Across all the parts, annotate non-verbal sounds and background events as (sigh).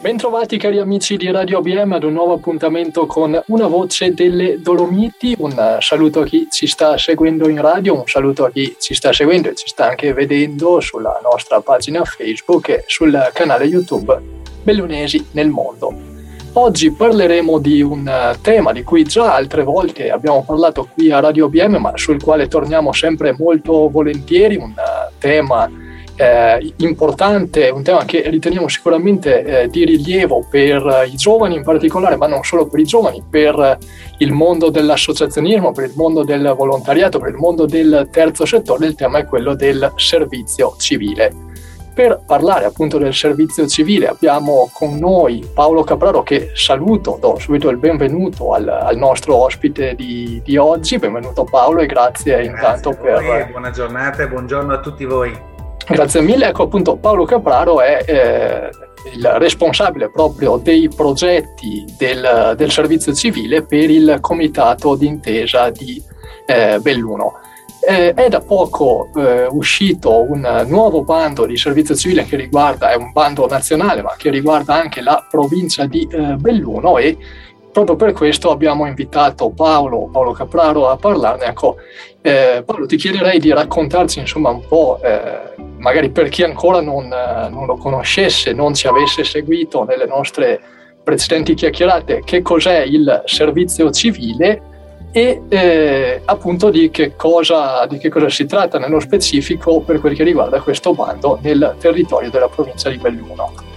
Bentrovati cari amici di Radio BM ad un nuovo appuntamento con Una voce delle Dolomiti. Un saluto a chi ci sta seguendo in radio, un saluto a chi ci sta seguendo e ci sta anche vedendo sulla nostra pagina Facebook e sul canale YouTube Bellunesi nel mondo. Oggi parleremo di un tema di cui già altre volte abbiamo parlato qui a Radio BM, ma sul quale torniamo sempre molto volentieri, un tema eh, importante, un tema che riteniamo sicuramente eh, di rilievo per i giovani in particolare, ma non solo per i giovani, per il mondo dell'associazionismo, per il mondo del volontariato, per il mondo del terzo settore, il tema è quello del servizio civile. Per parlare appunto del servizio civile abbiamo con noi Paolo Capraro che saluto, do subito il benvenuto al, al nostro ospite di, di, oggi, benvenuto Paolo e grazie, grazie intanto per... Buona giornata e buongiorno a tutti voi. (laughs) Grazie mille. Ecco appunto Paolo Capraro è eh, il responsabile proprio dei progetti del, del, servizio civile per il comitato d'intesa di eh, Belluno. Eh, è da poco eh, uscito un nuovo bando di servizio civile che riguarda, è un bando nazionale, ma che riguarda anche la provincia di eh, Belluno e proprio per questo abbiamo invitato Paolo, Paolo Capraro a parlarne. Ecco, eh, Paolo, ti chiederei di raccontarci insomma un po', eh, magari per chi ancora non, non, lo conoscesse, non ci avesse seguito nelle nostre precedenti chiacchierate, che cos'è il servizio civile e eh, appunto di che, cosa, di che cosa si tratta nello specifico per quel che riguarda questo bando nel territorio della provincia di Belluno.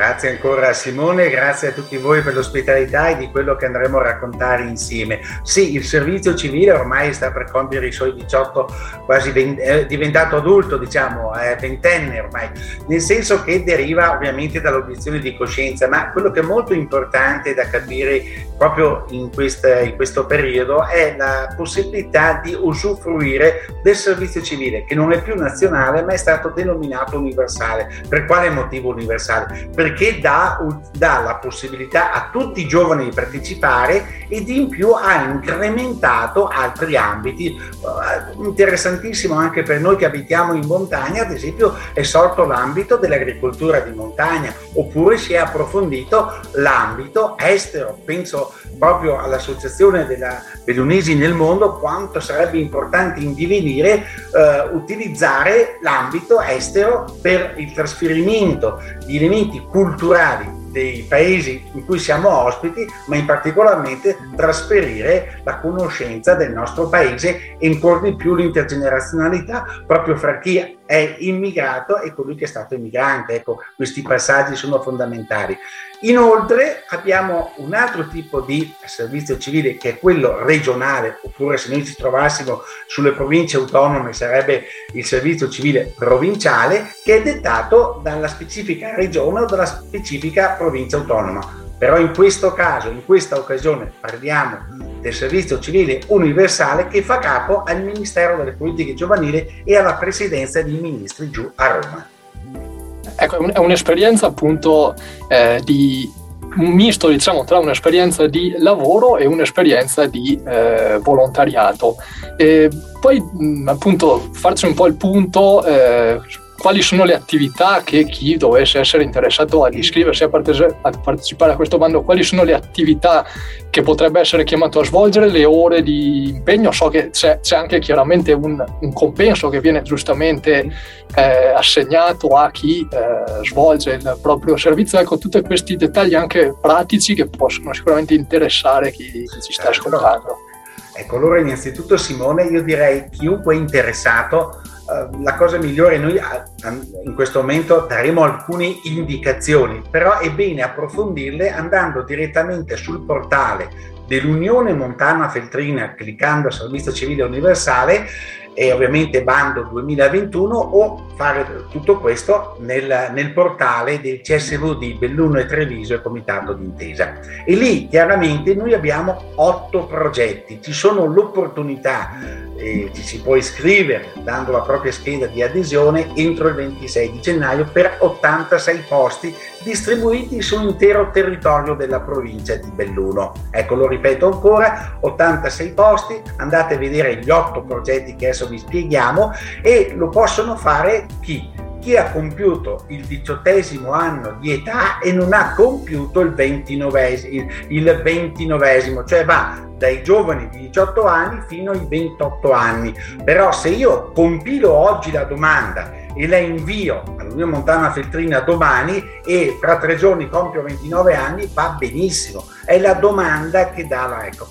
Grazie ancora a Simone, grazie a tutti voi per l'ospitalità e di quello che andremo a raccontare insieme. Sì, il servizio civile ormai sta per compiere i suoi 18, quasi 20, è diventato adulto, diciamo, è ventenne ormai, nel senso che deriva ovviamente dall'obiezione di coscienza, ma quello che è molto importante da capire proprio in, questa, in questo periodo è la possibilità di usufruire del servizio civile, che non è più nazionale, ma è stato denominato universale. Per quale motivo universale? perché dà, dà, la possibilità a tutti i giovani di partecipare ed in più ha incrementato altri ambiti. Uh, interessantissimo anche per noi che abitiamo in montagna, ad esempio è sorto l'ambito dell'agricoltura di montagna, oppure si è approfondito l'ambito estero. Penso proprio all'associazione della Bellunesi nel mondo, quanto sarebbe importante in divenire uh, utilizzare l'ambito estero per il trasferimento di elementi culturali dei paesi in cui siamo ospiti, ma in particolarmente trasferire la conoscenza del nostro paese e ancora di più l'intergenerazionalità proprio fra chi è immigrato e colui che è stato immigrante. Ecco, questi passaggi sono fondamentali. Inoltre abbiamo un altro tipo di servizio civile che è quello regionale, oppure se noi ci trovassimo sulle province autonome sarebbe il servizio civile provinciale, che è dettato dalla specifica regione o dalla specifica provincia autonoma. Però in questo caso, in questa occasione, parliamo del servizio civile universale che fa capo al Ministero delle Politiche Giovanili e alla Presidenza dei Ministri giù a Roma. Ecco, è un'esperienza appunto eh, di un misto diciamo tra un'esperienza di lavoro e un'esperienza di eh, volontariato. E poi mh, appunto farci un po' il punto eh, quali sono le attività che chi dovesse essere interessato ad iscriversi a, parte- a, partecipare a questo bando, quali sono le attività che potrebbe essere chiamato a svolgere, le ore di impegno, so che c'è, c'è anche chiaramente un, un, compenso che viene giustamente eh, assegnato a chi eh, svolge il proprio servizio, ecco tutti questi dettagli anche pratici che possono sicuramente interessare chi, chi ci sta certo. ascoltando. Ecco, allora innanzitutto Simone, io direi chiunque è interessato la cosa migliore, noi uh, in questo momento daremo alcune indicazioni, però è bene approfondirle andando direttamente sul portale dell'Unione Montana Feltrina cliccando Servizio Civile Universale e ovviamente bando 2021 o fare tutto questo nel, nel portale del CSVD Belluno e Treviso e Comitato d'Intesa. E lì chiaramente noi abbiamo otto progetti, ci sono l'opportunità eh, ci si può iscrivere dando la propria scheda di adesione entro il 26 di gennaio per 86 posti distribuiti sull'intero territorio della provincia di Belluno. Ecco, lo ripeto ancora, 86 posti, andate a vedere gli otto progetti che adesso vi spieghiamo e lo possono fare chi? chi ha compiuto il diciottesimo anno di età e non ha compiuto il ventinovesimo, il ventinovesimo, cioè va dai giovani di 18 anni fino ai 28 anni. Però se io compilo oggi la domanda e la invio all'Unione Montana Feltrina domani e tra tre giorni compio 29 anni, va benissimo. È la domanda che dà la ecco.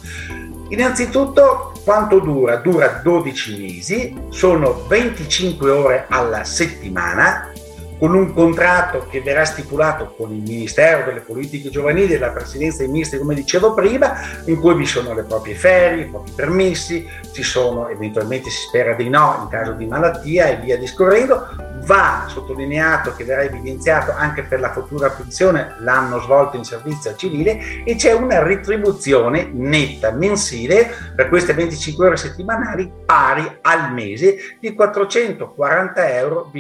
Innanzitutto quanto dura? Dura 12 mesi, sono 25 ore alla settimana, con un contratto che verrà stipulato con il Ministero delle Politiche Giovanili e la Presidenza dei Ministri, come dicevo prima, in cui vi sono le proprie ferie, i propri permessi, ci sono eventualmente si spera di no in caso di malattia e via discorrendo. Va sottolineato che verrà evidenziato anche per la futura pensione l'anno svolto in servizio civile e c'è una retribuzione netta mensile per queste 25 ore settimanali pari al mese di 440,30 euro.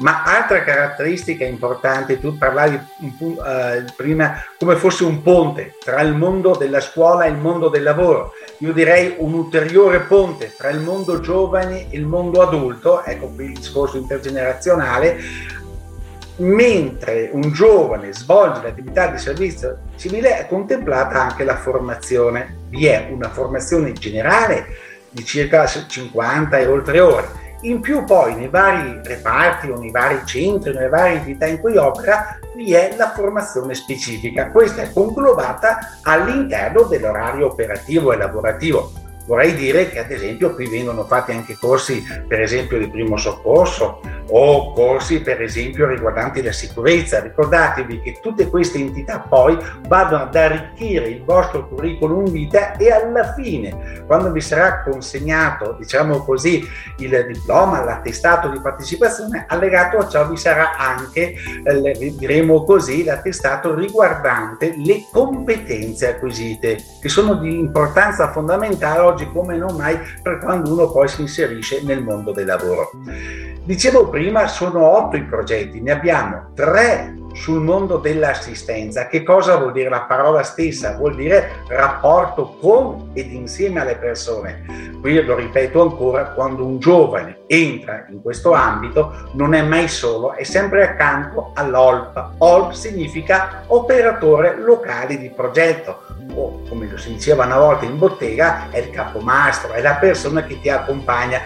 Ma altra caratteristica importante, tu parlavi uh, prima come fosse un ponte tra il mondo della scuola e il mondo del lavoro. Io direi un ulteriore ponte tra il mondo giovane e il mondo adulto, ecco qui il discorso intergenerazionale, mentre un giovane svolge l'attività di servizio civile è contemplata anche la formazione. Vi è una formazione generale di circa 50 e oltre ore in più poi nei vari reparti o nei vari centri, nelle varie entità in cui opera, vi è la formazione specifica. Questa è conglobata all'interno dell'orario operativo e lavorativo. Vorrei dire che ad esempio qui vengono fatti anche corsi per esempio di primo soccorso, o corsi per esempio riguardanti la sicurezza. Ricordatevi che tutte queste entità poi vanno ad arricchire il vostro curriculum vita e alla fine, quando vi sarà consegnato, diciamo così, il diploma, l'attestato di partecipazione, allegato a ciò vi sarà anche, eh, diremo così, l'attestato riguardante le competenze acquisite, che sono di importanza fondamentale oggi come non mai per quando uno poi si inserisce nel mondo del lavoro. Dicevo prima, sono otto i progetti, ne abbiamo tre sul mondo dell'assistenza. Che cosa vuol dire la parola stessa? Vuol dire rapporto con ed insieme alle persone. Qui lo ripeto ancora, quando un giovane entra in questo ambito non è mai solo, è sempre accanto all'OLP. OLP significa operatore locale di progetto o come si diceva una volta in bottega, è il capomastro, è la persona che ti accompagna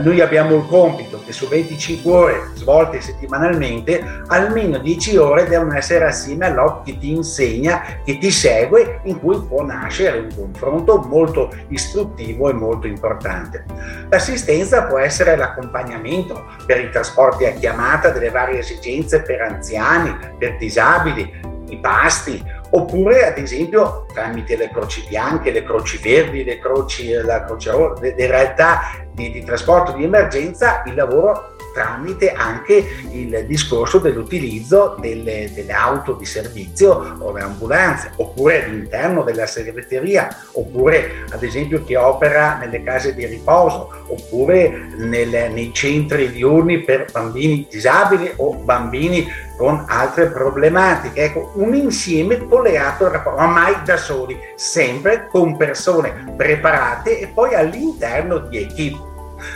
noi abbiamo il compito che su 25 ore svolte settimanalmente, almeno 10 ore devono essere assieme all'OP che ti insegna, che ti segue, in cui può nascere un confronto molto istruttivo e molto importante. L'assistenza può essere l'accompagnamento per i trasporti a chiamata delle varie esigenze per anziani, per disabili, i pasti, oppure ad esempio tramite le croci bianche, le croci verdi, le croci, la croce in realtà di, di trasporto di emergenza, il lavoro tramite anche il discorso dell'utilizzo delle, delle, auto di servizio o le ambulanze, oppure all'interno della segreteria, oppure ad esempio chi opera nelle case di riposo, oppure nel, nei centri diurni per bambini disabili o bambini con altre problematiche. Ecco, un insieme collegato mai da soli, sempre con persone preparate e poi all'interno di equip.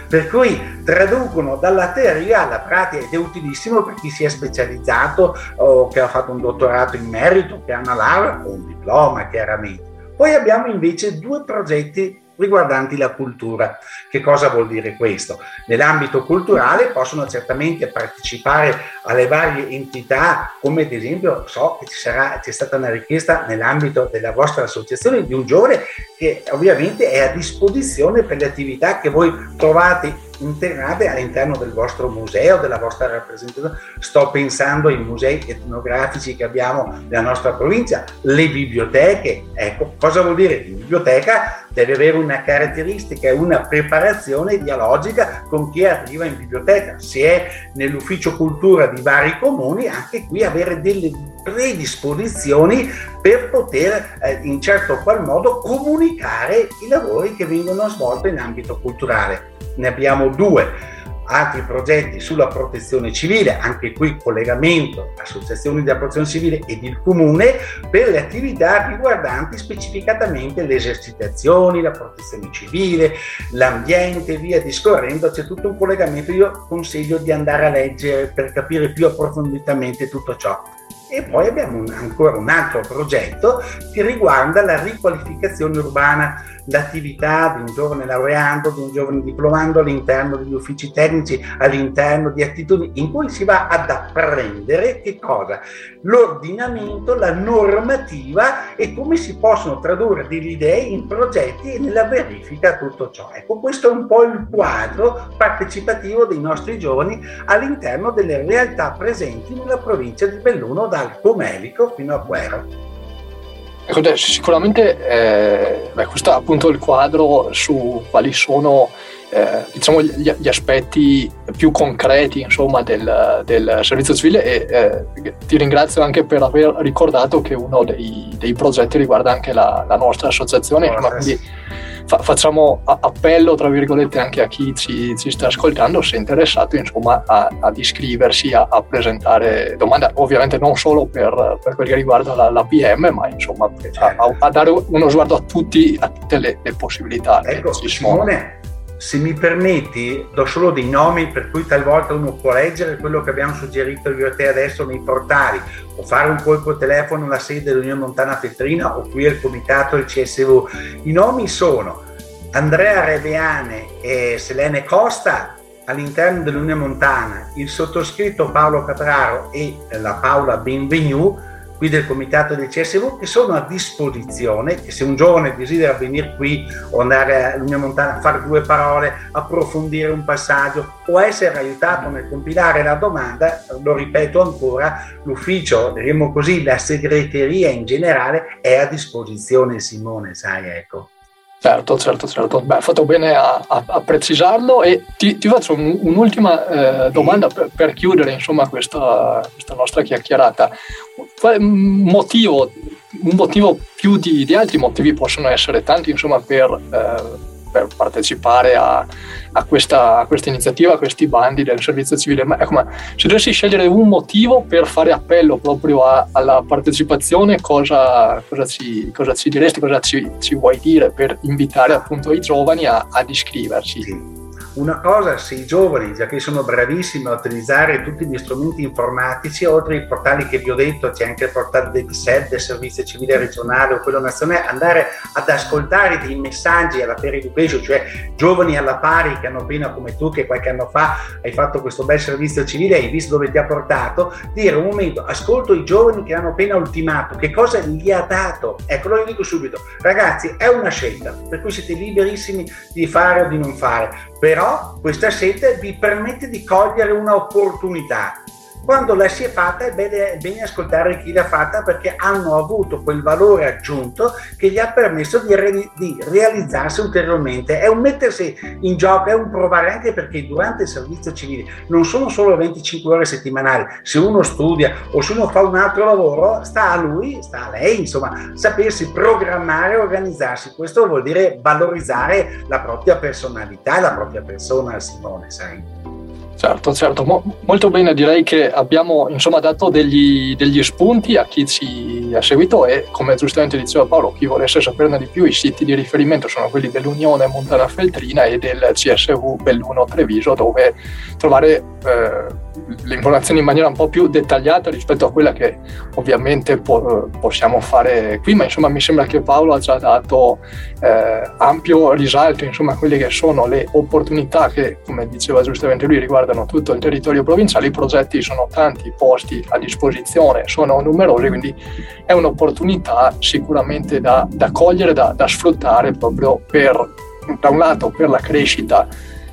Per cui traducono dalla teoria alla pratica ed è utilissimo per chi si è specializzato o che ha fatto un dottorato in merito, che ha una laurea o un diploma chiaramente. Poi abbiamo invece due progetti riguardanti la cultura. Che cosa vuol dire questo? Nell'ambito culturale possono certamente partecipare alle varie entità, come ad esempio so che ci sarà, c'è stata una richiesta nell'ambito della vostra associazione di un giovane che ovviamente è a disposizione per le attività che voi trovate integrate all'interno del vostro museo, della vostra rappresentazione. Sto pensando ai musei etnografici che abbiamo nella nostra provincia, le biblioteche. Ecco, cosa vuol dire? La biblioteca deve avere una caratteristica e una preparazione dialogica con chi arriva in biblioteca. Se è nell'ufficio cultura di vari comuni, anche qui avere delle predisposizioni per poter eh, in certo qual modo comunicare i lavori che vengono svolti in ambito culturale ne abbiamo due altri progetti sulla protezione civile, anche qui collegamento associazioni di protezione civile ed il comune per le attività riguardanti specificatamente le esercitazioni, la protezione civile, l'ambiente, via discorrendo, c'è tutto un collegamento. Io consiglio di andare a leggere per capire più approfonditamente tutto ciò. E poi abbiamo un, ancora un altro progetto che riguarda la riqualificazione urbana l'attività di un giovane laureando, di un giovane diplomando all'interno degli uffici tecnici, all'interno di attitudini in cui si va ad apprendere che cosa? L'ordinamento, la normativa e come si possono tradurre delle idee in progetti e nella verifica tutto ciò. Ecco, questo è un po' il quadro partecipativo dei nostri giovani all'interno delle realtà presenti nella provincia di Belluno, dal Comelico fino a Quero. Ecco, sicuramente eh, beh, questo è appunto il quadro su quali sono eh, diciamo gli, gli, aspetti più concreti insomma, del, del, servizio civile e eh, ti ringrazio anche per aver ricordato che uno dei, dei progetti riguarda anche la, la nostra associazione. Oh, quindi, fa- facciamo appello, tra virgolette, anche a chi ci, ci sta ascoltando, se è interessato, insomma, a, ad iscriversi, a, a, presentare domande, ovviamente non solo per, per quel che riguarda la, la PM, ma insomma a, a, dare uno sguardo a, tutti, a tutte le, le possibilità. Ecco, Simone, se mi permetti, do solo dei nomi per cui talvolta uno può leggere quello che abbiamo suggerito io e te adesso nei portali, o fare un colpo telefono alla sede dell'Unione Montana Petrina o qui al comitato del CSV. I nomi sono Andrea Reveane e Selene Costa all'interno dell'Unione Montana, il sottoscritto Paolo Capraro e la Paola Benvenu qui del comitato del CSV che sono a disposizione, se un giovane desidera venire qui o andare all'Unione Montana a fare due parole, approfondire un passaggio o essere aiutato nel compilare la domanda, lo ripeto ancora, l'ufficio, diremmo così, la segreteria in generale è a disposizione Simone, sai, ecco. Certo, certo, certo. Beh, fatto bene a, a, a precisarlo e ti, ti faccio un, un'ultima eh, domanda per, per, chiudere insomma, questa, questa, nostra chiacchierata. Quale motivo, un motivo più di, di, altri motivi possono essere tanti insomma, per eh, per partecipare a, a, questa, a, questa, iniziativa, a questi bandi del servizio civile. Ma ecco, ma se dovessi scegliere un motivo per fare appello proprio a, alla partecipazione, cosa, cosa, ci, cosa, ci, diresti, cosa ci, ci, vuoi dire per invitare appunto i giovani ad iscriversi? Una cosa, se i giovani, già che sono bravissimi a utilizzare tutti gli strumenti informatici, oltre ai portali che vi ho detto, c'è anche il portale del SED, del Servizio Civile Regionale o quello nazionale, andare ad ascoltare dei messaggi alla Fair Education, cioè giovani alla pari che hanno appena come tu, che qualche anno fa hai fatto questo bel servizio civile, hai visto dove ti ha portato, dire un momento, ascolto i giovani che hanno appena ultimato, che cosa gli ha dato? Ecco, lo dico subito, ragazzi, è una scelta, per cui siete liberissimi di fare o di non fare però questa sete vi permette di cogliere un'opportunità quando la si è fatta è bene, è bene, ascoltare chi l'ha fatta perché hanno avuto quel valore aggiunto che gli ha permesso di, re, di, realizzarsi ulteriormente. È un mettersi in gioco, è un provare anche perché durante il servizio civile non sono solo 25 ore settimanali. Se uno studia o se uno fa un altro lavoro, sta a lui, sta a lei, insomma, sapersi programmare e organizzarsi. Questo vuol dire valorizzare la propria personalità, la propria persona, Simone, sai? Certo, certo, Mo- molto bene, direi che abbiamo insomma dato degli, degli, spunti a chi ci ha seguito e come giustamente diceva Paolo, chi volesse saperne di più, i siti di riferimento sono quelli dell'Unione Montana Feltrina e del CSV Belluno Treviso dove trovare eh, le informazioni in maniera un po' più dettagliata rispetto a quella che ovviamente po- possiamo fare qui, ma insomma mi sembra che Paolo ha già dato eh, ampio risalto insomma, a quelle che sono le opportunità che, come diceva giustamente lui, riguardano tutto il territorio provinciale. I progetti sono tanti, posti a disposizione sono numerosi, quindi è un'opportunità sicuramente da, da cogliere, da, da sfruttare proprio per, da un lato per la crescita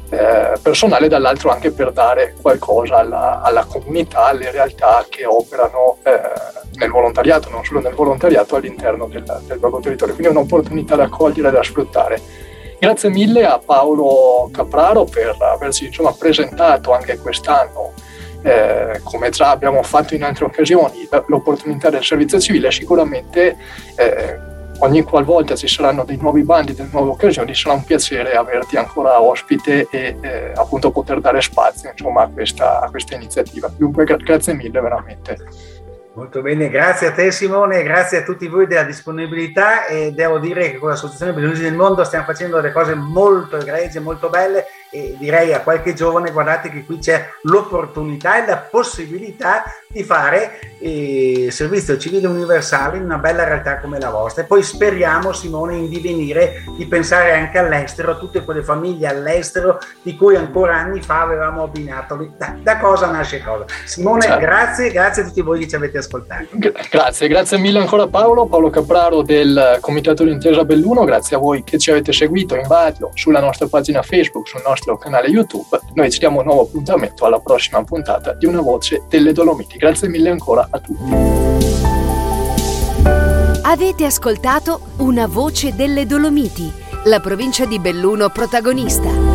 eh, personale, dall'altro anche per dare qualcosa alla, alla comunità, alle realtà che operano eh, nel volontariato, non solo nel volontariato all'interno del, del proprio territorio. Quindi è un'opportunità da cogliere e da sfruttare. Grazie mille a Paolo Capraro per averci insomma, presentato anche quest'anno, eh, come già abbiamo fatto in altre occasioni, l'opportunità del servizio civile. Sicuramente eh, ogni qualvolta ci saranno dei nuovi bandi, delle nuove occasioni, sarà un piacere averti ancora ospite e eh, appunto poter dare spazio insomma, a, questa, a questa iniziativa. Dunque gra- grazie mille veramente. Molto bene, grazie a te Simone, grazie a tutti voi della disponibilità e devo dire che con l'associazione Bellunesi del Mondo stiamo facendo delle cose molto egregie, molto belle e direi a qualche giovane guardate che qui c'è l'opportunità e la possibilità di fare eh, servizio civile universale in una bella realtà come la vostra. E poi speriamo Simone in divenire di pensare anche all'estero a tutte quelle famiglie all'estero di cui ancora anni fa avevamo abbinato. Da, da cosa nasce cosa? Simone certo. grazie grazie a tutti voi che ci avete ascoltato. Grazie grazie mille ancora Paolo. Paolo Capraro del Comitato di Intesa Belluno. Grazie a voi che ci avete seguito in radio sulla nostra pagina Facebook sul nostro nostro canale YouTube. Noi ci diamo un nuovo appuntamento alla prossima puntata di Una Voce delle Dolomiti. Grazie mille ancora a tutti. Avete ascoltato Una Voce delle Dolomiti, la provincia di Belluno protagonista.